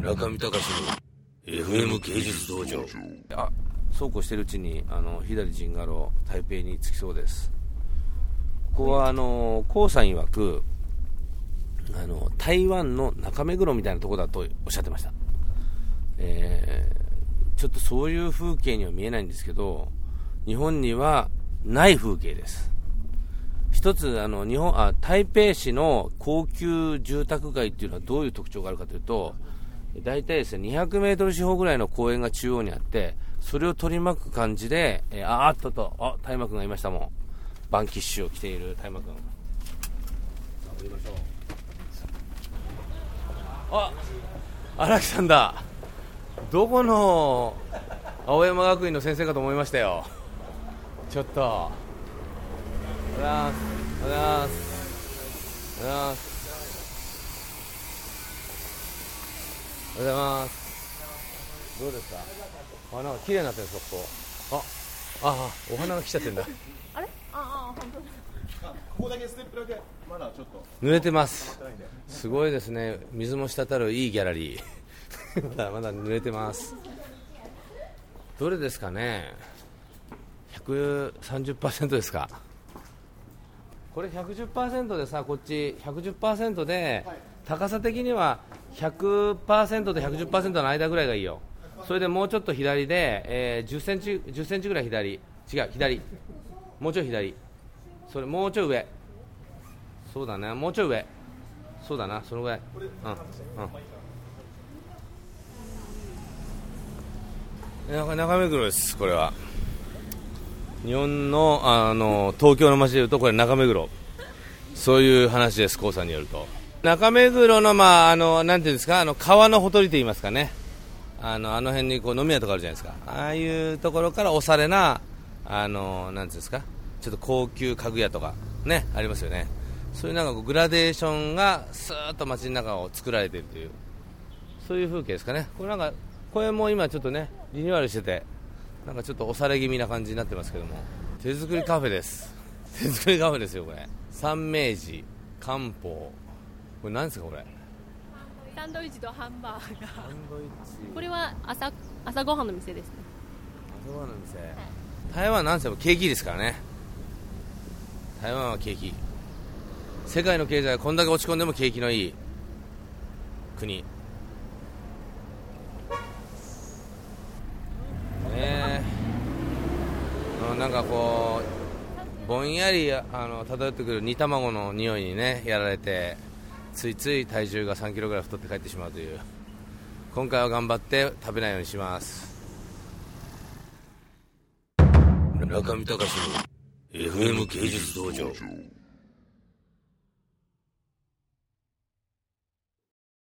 中見隆の FM 芸術道場。あそうこうしてるうちにあの左陣ガロ台北に着きそうです。ここはあの江さん曰くあの台湾の中目黒みたいなところだとおっしゃってました、えー、ちょっとそういう風景には見えないんですけど日本にはない風景です。一つあの日本あ台北市の高級住宅街っていうのはどういう特徴があるかというと大体ですね200メートル四方ぐらいの公園が中央にあってそれを取り巻く感じで、えー、あーっととあ大麻君がいましたもん。バンキッシュを着ている大麻君りましょう。あ荒木さんだ。どこの青山学院の先生かと思いましたよ。ちょっと。おはようございます。おはようございますおはようございます。おはようございます。どうですか？あなんか綺麗になってるんですこ。こああお花が来ちゃってんだ。あれ？ああ本当だ。ここだけステップだけまだちょっと。濡れてます。すごいですね。水も滴るいいギャラリー。まだまだ濡れてます。どれですかね？130%ですか？これ110%でさこっち110%で、高さ的には100%と110%の間ぐらいがいいよ。それでもうちょっと左で、えー、10センチ10センチぐらい左。違う左。もうちょい左。それもうちょい上。そうだねもうちょい上。そうだなそのぐらい。うんうん。中目黒ですこれは。日本のあの東京の街でいうとこれ中目黒。そういう話です高さんによると。中目黒のまああのなんていうんですかあの川のほとりと言いますかね。あのあの辺にこう飲み屋とかあるじゃないですか。ああいうところからおしゃれなあのなんていうんですかちょっと高級家具屋とかねありますよね。そういうなんかグラデーションがスーッと街の中を作られているというそういう風景ですかね。これなんかこれも今ちょっとねリニューアルしててなんかちょっとおしゃれ気味な感じになってますけども。手作りカフェです。手作りカフェですよこれ。三明治漢方。これ何ですかこれ？サンドイッチとハンバーガー。サンドイッチ。これは朝朝ごはんの店ですね。朝ごはんの店、台湾なんせも景気いいですからね。台湾は景気いい世界の経済がこんだけ落ち込んでも景気のいい。国。ねえ。うんなんかこうぼんやりあの漂ってくる煮卵の匂いにねやられてついつい体重が3キロぐらい太って帰ってしまうという。今回は頑張って食べないようにします。中見隆の FM 芸術道場。